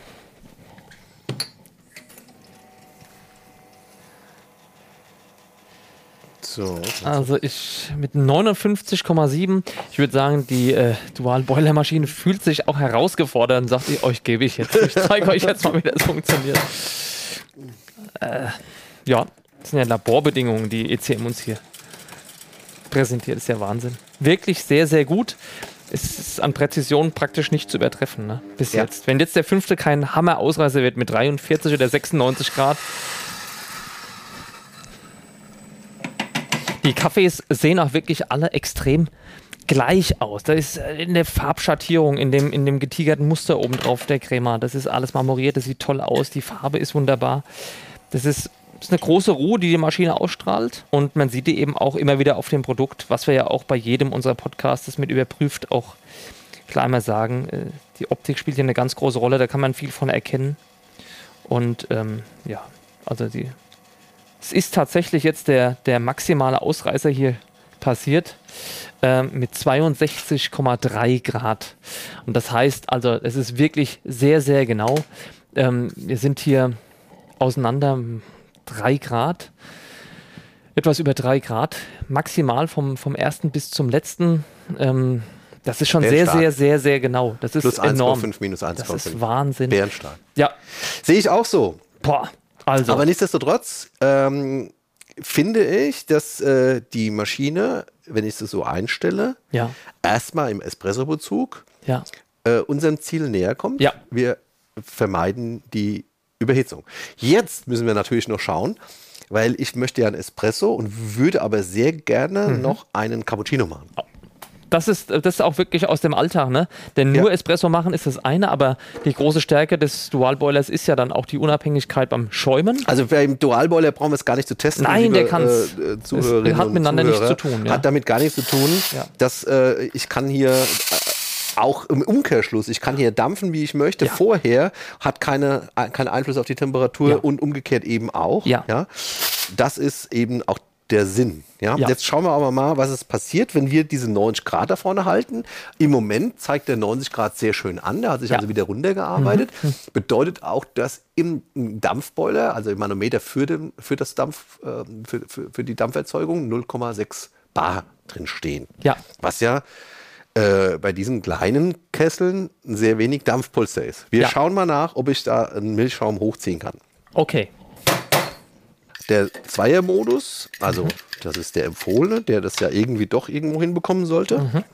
So. Also ich mit 59,7, ich würde sagen, die äh, Dual-Boiler-Maschine fühlt sich auch herausgefordert und sagt, ich, euch gebe ich jetzt. Ich zeige euch jetzt mal, wie das funktioniert. Äh, ja, das sind ja Laborbedingungen, die ECM uns hier präsentiert. Das ist ja Wahnsinn. Wirklich sehr, sehr gut. Es ist an Präzision praktisch nicht zu übertreffen, ne? bis Ja. jetzt. Wenn jetzt der fünfte kein Hammer-Ausreißer wird mit 43 oder 96 Grad, Die Kaffees sehen auch wirklich alle extrem gleich aus. Da ist äh, in der Farbschattierung, in dem, in dem getigerten Muster oben drauf der Crema, das ist alles marmoriert, das sieht toll aus, die Farbe ist wunderbar. Das ist, ist eine große Ruhe, die die Maschine ausstrahlt und man sieht die eben auch immer wieder auf dem Produkt, was wir ja auch bei jedem unserer Podcasts mit überprüft auch klar einmal sagen. Äh, die Optik spielt hier eine ganz große Rolle, da kann man viel von erkennen. Und ähm, ja, also die, es ist tatsächlich jetzt der, der maximale Ausreißer hier passiert ähm, mit 62,3 Grad. Und das heißt also, es ist wirklich sehr, sehr genau. Ähm, wir sind hier auseinander 3 Grad, etwas über 3 Grad, maximal vom, vom ersten bis zum letzten. Ähm, das ist schon Sehr sehr, sehr, sehr, genau. Das ist Plus enorm. 1,5 minus Das ist 1,5. Wahnsinn. Bärenstark. Ja, Sehe ich auch so. boah. Also, Aber nichtsdestotrotz ähm, finde ich, dass äh, die Maschine, wenn ich sie so einstelle, ja, erstmal im Espresso-Bezug ja. äh, unserem Ziel näher kommt. Ja. Wir vermeiden die Überhitzung. Jetzt müssen wir natürlich noch schauen, weil ich möchte ja einen Espresso und würde aber sehr gerne Mhm. noch einen Cappuccino machen. Das ist, das ist auch wirklich aus dem Alltag, ne? Denn nur Ja. Espresso machen ist das eine, aber die große Stärke des Dualboilers ist ja dann auch die Unabhängigkeit beim Schäumen. Also beim Dualboiler brauchen wir es gar nicht zu testen. Nein, liebe, der kann's. Äh, äh, Zuhörerinnen Es hat und miteinander nichts Zuhörer. zu tun, ja. Hat damit gar nichts zu tun. Ja. Dass, äh, ich kann hier äh, auch im Umkehrschluss, ich kann hier dampfen, wie ich möchte. Ja. Vorher hat keine, äh, keinen Einfluss auf die Temperatur Ja. und umgekehrt eben auch. Ja. Das ist eben auch der Sinn. Ja? Ja. Jetzt schauen wir aber mal, was es passiert, wenn wir diese 90 Grad da vorne halten. Im Moment zeigt der 90 Grad sehr schön an. Der hat sich Ja. Mhm. also wieder runtergearbeitet. Bedeutet auch, dass im Dampfboiler, also im Manometer für, den, für, das Dampf, äh, für, für, für die Dampferzeugung 0,6 Bar drin stehen. Ja. Was ja äh, bei diesen kleinen Kesseln sehr wenig Dampfpulster ist. Wir Ja. schauen mal nach, ob ich da einen Milchschaum hochziehen kann. Okay. Der Zweiermodus, also Mhm. das ist der empfohlene, der das ja irgendwie doch irgendwo hinbekommen sollte. Mhm.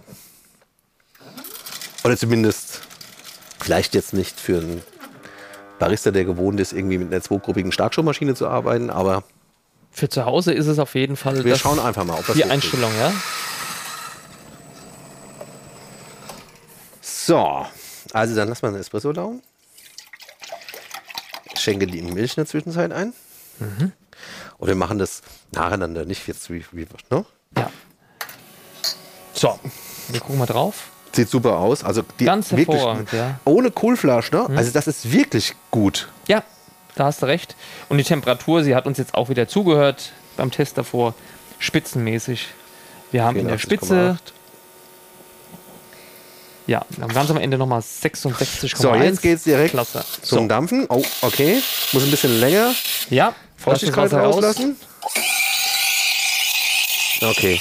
Oder zumindest vielleicht jetzt nicht für einen Barista, der gewohnt ist, irgendwie mit einer zweigruppigen Starkstrommaschine zu arbeiten, aber Für zu Hause ist es auf jeden Fall wir schauen einfach mal, ob das die. Einstellung, ja? So, also dann lass mal einen Espresso laufen. Schenke die Milch in der Zwischenzeit ein. Mhm. Und wir machen das nacheinander, nicht jetzt wie, wie ne? Ja. So, wir gucken mal drauf. Sieht super aus. Also die Ganz wirklich ja. Ohne Coolflash, ne? Also das ist wirklich gut. Ja, da hast du recht. Und die Temperatur, sie hat uns jetzt auch wieder zugehört beim Test davor, spitzenmäßig. Wir haben in der Spitze, 84,8. ja, wir haben ganz am Ende nochmal 66,1. So, jetzt geht's direkt Klasse. zum So, Dampfen. Oh, okay. Muss ein bisschen länger ja, Feuchtigkeit raus. rauslassen. Okay.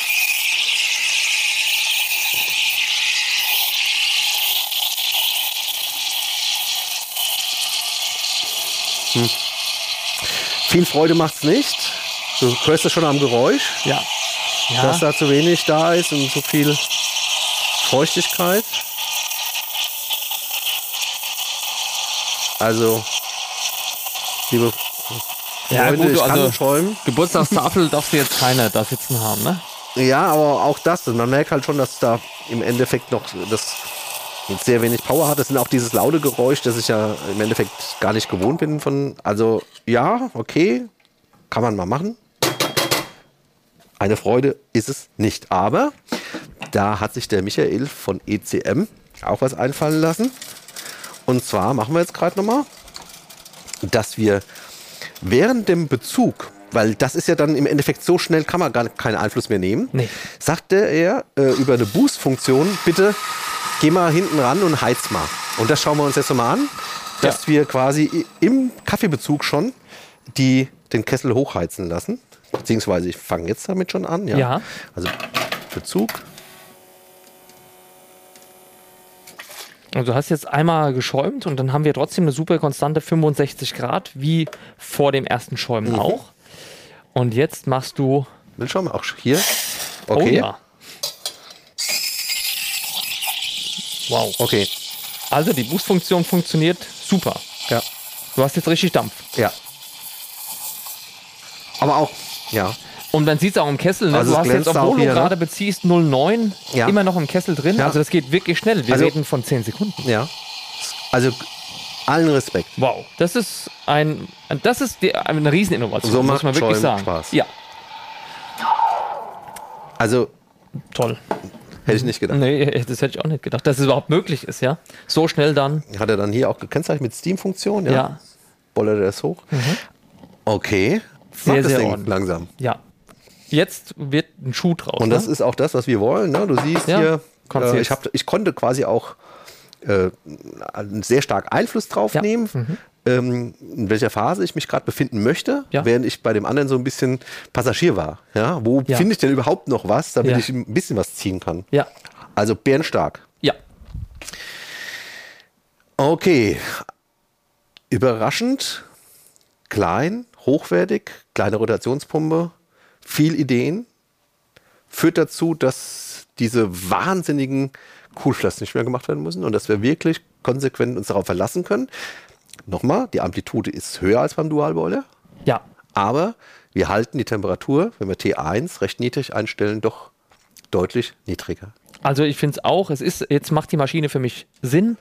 Hm. Viel Freude macht's nicht. Du hörst es schon am Geräusch, Ja. dass Ja, da zu wenig da ist und zu viel Feuchtigkeit. Also, liebe Ja, Freunde, gut, ich also- kann schäumen. Geburtstagstafel darfst du jetzt keiner da sitzen haben, ne? Ja, aber auch das, man merkt halt schon, dass da im Endeffekt noch das sehr wenig Power hat. Das sind auch dieses laute Geräusch, das ich ja im Endeffekt gar nicht gewohnt bin von. Also ja, okay, kann man mal machen. Eine Freude ist es nicht. Aber da hat sich der Michael von ECM auch was einfallen lassen. Und zwar machen wir jetzt gerade nochmal, dass wir während dem Bezug, weil das ist ja dann im Endeffekt so schnell, kann man gar keinen Einfluss mehr nehmen, Nee. sagte er äh, über eine Boost-Funktion, bitte geh mal hinten ran und heiz mal. Und das schauen wir uns jetzt nochmal an, dass wir quasi im Kaffeebezug schon die, den Kessel hochheizen lassen. Beziehungsweise ich fange jetzt damit schon an. Ja. Ja. Also Bezug. Und du hast jetzt einmal geschäumt und dann haben wir trotzdem eine super konstante 65 Grad, wie vor dem ersten Schäumen Mhm. auch. Und jetzt machst du. Dann schauen wir auch hier. Okay. Oh ja. Wow. Okay. Also die Boost-Funktion funktioniert super. Ja. Du hast jetzt richtig Dampf. Ja. Aber auch, ja. Und dann sieht es auch im Kessel, ne? Also du hast jetzt, obwohl hier, du ne? gerade beziehst 09, Ja. immer noch im Kessel drin. Ja. Also das geht wirklich schnell. Wir Also- reden von 10 Sekunden. Ja. Also allen Respekt. Wow, das ist ein, das ist die, eine Rieseninnovation, So muss macht man wirklich sagen. Spaß. Ja, Also toll. hätte ich nicht gedacht. Nee, das hätte ich auch nicht gedacht, dass es überhaupt möglich ist, ja. So schnell dann. Hat er dann hier auch gekennzeichnet mit Steam-Funktion? Ja. Ja, Bollert er das hoch? Okay. Sehr, Macht das sehr Ding ordentlich. langsam. ja. Jetzt wird ein Schuh draus. Und das ne? ist auch das, was wir wollen. Ne? Du siehst Ja, hier, äh, ich, hab, ich konnte quasi auch äh, einen sehr stark Einfluss drauf Ja. Mhm. nehmen, ähm, in welcher Phase ich mich gerade befinden möchte, Ja. während ich bei dem anderen so ein bisschen Passagier war. Ja? Wo finde ich denn überhaupt noch was, damit ich ein bisschen was ziehen kann? Ja, Also bärenstark. ja. Okay. Überraschend, klein, hochwertig, kleine Rotationspumpe, viel Ideen. Führt dazu, dass diese wahnsinnigen Coolflaps nicht mehr gemacht werden müssen und dass wir wirklich konsequent uns darauf verlassen können. Nochmal, die Amplitude ist höher als beim Dualboiler, Ja, aber wir halten die Temperatur, wenn wir T1 recht niedrig einstellen, doch deutlich niedriger. Also ich finde es auch, es ist, jetzt macht die Maschine für mich Sinn.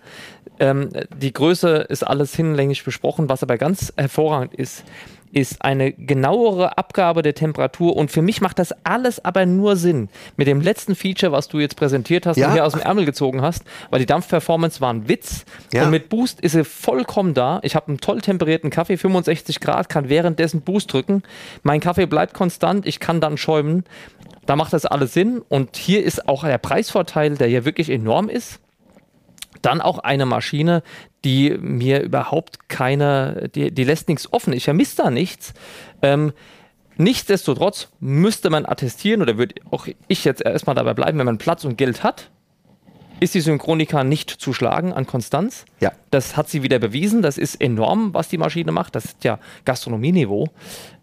Ähm, die Größe ist alles hinlänglich besprochen. Was aber ganz hervorragend ist, ist eine genauere Abgabe der Temperatur. Und für mich macht das alles aber nur Sinn. Mit dem letzten Feature, was du jetzt präsentiert hast Ja. und hier aus dem Ärmel gezogen hast, weil die Dampfperformance war ein Witz. Ja. Und mit Boost ist sie vollkommen da. Ich habe einen toll temperierten Kaffee, 65 Grad, kann währenddessen Boost drücken. Mein Kaffee bleibt konstant, ich kann dann schäumen. Da macht das alles Sinn. Und hier ist auch der Preisvorteil, der ja wirklich enorm ist. Dann auch eine Maschine, die mir überhaupt keine, die, die lässt nichts offen. Ich vermisse da nichts. Ähm, nichtsdestotrotz müsste man attestieren, oder würde auch ich jetzt erstmal dabei bleiben, wenn man Platz und Geld hat, ist die Synchronika nicht zu schlagen an Konstanz. Ja. Das hat sie wieder bewiesen. Das ist enorm, was die Maschine macht. Das ist ja Gastronomieniveau.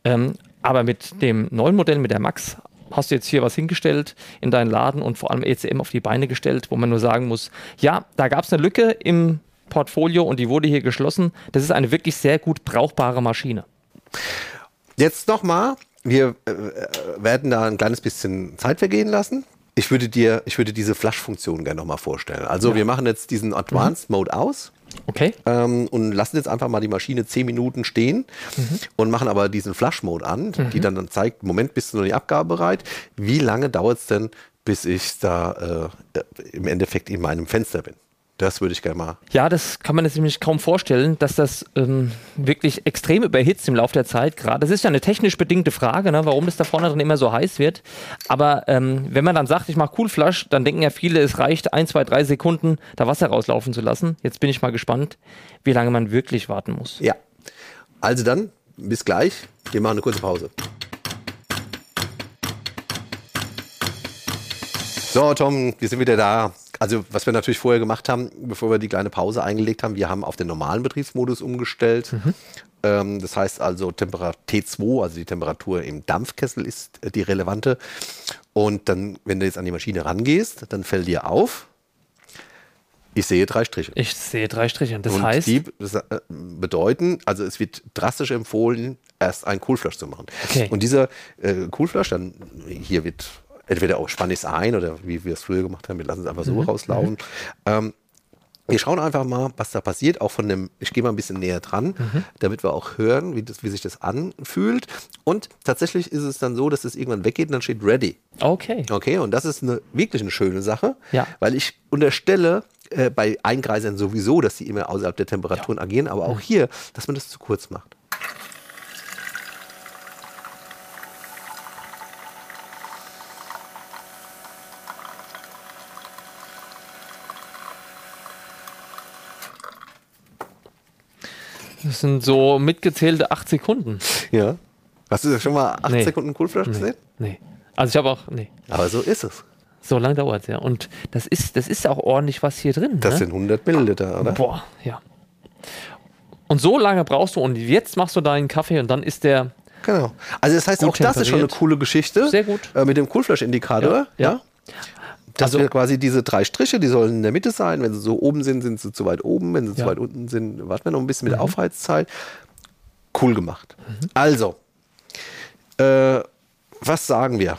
Ähm, aber mit dem neuen Modell, mit der Max, hast du jetzt hier was hingestellt in deinen Laden und vor allem ECM auf die Beine gestellt, wo man nur sagen muss, ja, da gab es eine Lücke im Portfolio und die wurde hier geschlossen. Das ist eine wirklich sehr gut brauchbare Maschine. Jetzt nochmal, wir äh, äh, werden da ein kleines bisschen Zeit vergehen lassen. Ich würde dir, ich würde diese Flash-Funktion gerne nochmal vorstellen. Also wir machen jetzt diesen Advanced Mode aus Okay? ähm, und lassen jetzt einfach mal die Maschine 10 Minuten stehen und machen aber diesen Flash-Mode an, die dann, dann zeigt, Moment, bist du noch nicht abgabebereit. Wie lange dauert es denn, bis ich da äh, äh, im Endeffekt in meinem Fenster bin? Das würde ich gerne mal. Ja, das kann man sich nämlich kaum vorstellen, dass das ähm, wirklich extrem überhitzt im Laufe der Zeit gerade. Das ist ja eine technisch bedingte Frage, ne, warum das da vorne drin immer so heiß wird. Aber ähm, wenn man dann sagt, ich mache Coolflash, dann denken ja viele, es reicht ein, zwei, drei Sekunden, da Wasser rauslaufen zu lassen. Jetzt bin ich mal gespannt, wie lange man wirklich warten muss. Ja. Also dann, bis gleich. Wir machen eine kurze Pause. So, Tom, wir sind wieder da. Also, was wir natürlich vorher gemacht haben, bevor wir die kleine Pause eingelegt haben, wir haben auf den normalen Betriebsmodus umgestellt. Ähm, das heißt also, Temperatur T2, also die Temperatur im Dampfkessel ist äh, die relevante. Und dann, wenn du jetzt an die Maschine rangehst, dann fällt dir auf, Ich sehe drei Striche. Ich sehe drei Striche. Das Und heißt, die äh, bedeuten, also es wird drastisch empfohlen, erst ein Coolflash zu machen. Okay. Und dieser äh, Coolflash, dann hier wird entweder auch spann ich es ein oder wie wir es früher gemacht haben, wir lassen es einfach so rauslaufen. Ähm, wir schauen einfach mal, was da passiert, auch von dem, ich gehe mal ein bisschen näher dran, damit wir auch hören, wie, das, wie sich das anfühlt. Und tatsächlich ist es dann so, dass es irgendwann weggeht und dann steht ready. okay. Okay, und das ist eine, wirklich eine schöne Sache, Ja. weil ich unterstelle äh, bei Eingreisern sowieso, dass sie immer außerhalb der Temperaturen agieren, aber auch hier, dass man das zu kurz macht. Das sind so mitgezählte acht Sekunden. Ja. Hast du das schon mal 8 Nee. Sekunden Coolflash gesehen? Nee. Also ich habe auch, nee. Aber so ist es. So lange dauert es ja. Und das ist, das ist auch ordentlich was hier drin. Das ne? sind 100 Milliliter, oder? Boah, ja. Und so lange brauchst du und jetzt machst du deinen Kaffee und dann ist der Genau. Also das heißt, auch das ist schon eine coole Geschichte. Sehr gut. Äh, mit dem Coolflash-Indikator. Ja, Ja. ja. Das Also- quasi diese drei Striche, die sollen in der Mitte sein. Wenn sie so oben sind, sind sie zu weit oben. Wenn sie zu Ja. Mhm. weit unten sind, warten wir noch ein bisschen mit der Aufheizzeit. Cool gemacht. Also, äh, was sagen wir?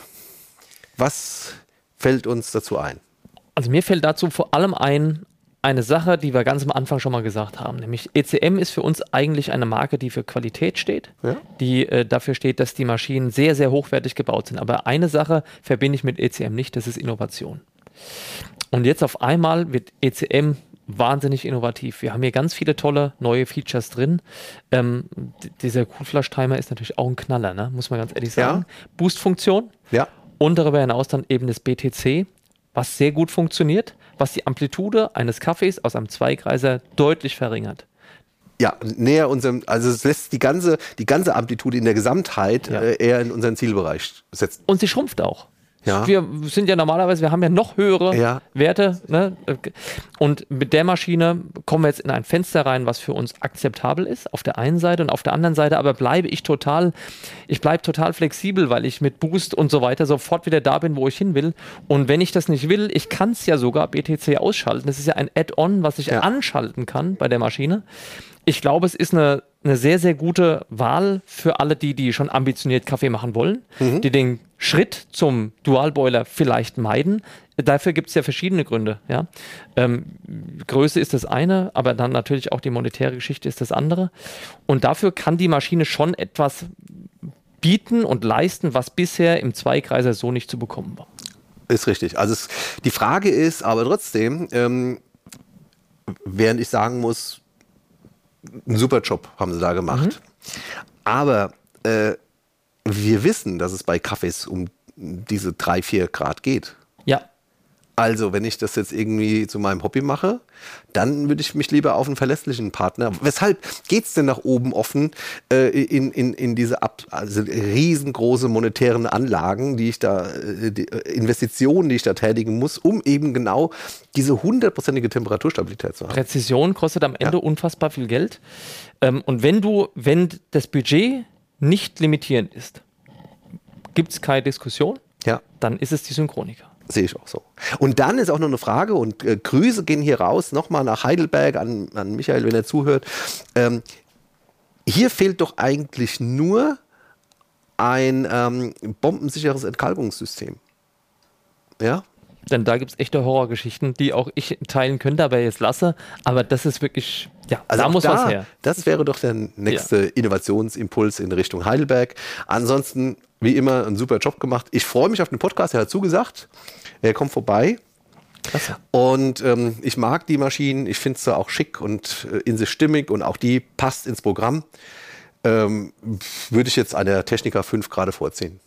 Was fällt uns dazu ein? Also mir fällt dazu vor allem ein, eine Sache, die wir ganz am Anfang schon mal gesagt haben, nämlich ECM ist für uns eigentlich eine Marke, die für Qualität steht, Ja. die äh, dafür steht, dass die Maschinen sehr, sehr hochwertig gebaut sind. Aber eine Sache verbinde ich mit ECM nicht, das ist Innovation. Und jetzt auf einmal wird ECM wahnsinnig innovativ. Wir haben hier ganz viele tolle neue Features drin. Ähm, dieser Coolflash Timer ist natürlich auch ein Knaller, ne? muss man ganz ehrlich Ja. sagen. Boost-Funktion, Ja. und darüber hinaus dann eben das BTC, was sehr gut funktioniert, was die Amplitude eines Kaffees aus einem Zweigreiser deutlich verringert. Ja, näher unserem, also es lässt die ganze, die ganze Amplitude in der Gesamtheit Ja. äh, eher in unseren Zielbereich setzen. Und sie schrumpft auch. Ja. Wir sind ja normalerweise, wir haben ja noch höhere Ja. Werte. Ne? Und mit der Maschine kommen wir jetzt in ein Fenster rein, was für uns akzeptabel ist, auf der einen Seite und auf der anderen Seite, aber bleibe ich total, ich bleibe total flexibel, weil ich mit Boost und so weiter sofort wieder da bin, wo ich hin will. Und wenn ich das nicht will, ich kann es ja sogar BTC ausschalten. Das ist ja ein Add-on, was ich Ja. anschalten kann bei der Maschine. Ich glaube, es ist eine, eine sehr, sehr gute Wahl für alle, die, die schon ambitioniert Kaffee machen wollen, die den Schritt zum Dualboiler vielleicht meiden. Dafür gibt es ja verschiedene Gründe. Ja? Ähm, Größe ist das eine, aber dann natürlich auch die monetäre Geschichte ist das andere. Und dafür kann die Maschine schon etwas bieten und leisten, was bisher im Zweikreiser so nicht zu bekommen war. Ist richtig. Also es, die Frage ist aber trotzdem, ähm, während ich sagen muss, einen super Job haben sie da gemacht. Aber äh, wir wissen, dass es bei Kaffees um diese drei, vier Grad geht. Ja, Also, wenn ich das jetzt irgendwie zu meinem Hobby mache, dann würde ich mich lieber auf einen verlässlichen Partner. Weshalb geht es denn nach oben offen äh, in, in, in diese Ab also riesengroße monetären Anlagen, die ich da, äh, die, äh, Investitionen, die ich da tätigen muss, um eben genau diese hundertprozentige Temperaturstabilität zu haben? Präzision kostet am Ende unfassbar viel Geld. Ähm, und wenn du, wenn das Budget nicht limitierend ist, gibt es keine Diskussion, Ja. dann ist es die Synchroniker. Sehe ich auch so. Und dann ist auch noch eine Frage, und äh, Grüße gehen hier raus, nochmal nach Heidelberg an, an Michael, wenn er zuhört. Ähm, hier fehlt doch eigentlich nur ein ähm, bombensicheres Entkalkungssystem. Ja? Denn da gibt es echte Horrorgeschichten, die auch ich teilen könnte, aber jetzt lasse. Aber das ist wirklich, ja, da Also auch muss was her. Das wäre doch der nächste Innovationsimpuls in Richtung Heidelberg. Ansonsten, wie immer, ein super Job gemacht. Ich freue mich auf den Podcast. Er hat zugesagt. Er kommt vorbei. Klasse. Und ähm, ich mag die Maschinen. Ich finde sie auch schick und äh, in sich stimmig und auch die passt ins Programm. Ähm, würde ich jetzt einer Techniker 5 gerade vorziehen.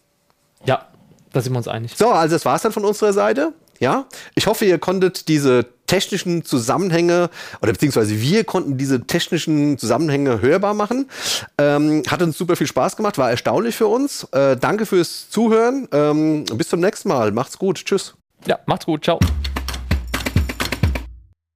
Ja, da sind wir uns einig. So, also das war's dann von unserer Seite. Ja, ich hoffe, ihr konntet diese technischen Zusammenhänge oder beziehungsweise wir konnten diese technischen Zusammenhänge hörbar machen. Ähm, hat uns super viel Spaß gemacht, war erstaunlich für uns. Äh, danke fürs Zuhören. Ähm, bis zum nächsten Mal. Macht's gut. Tschüss. Ja, macht's gut. Ciao.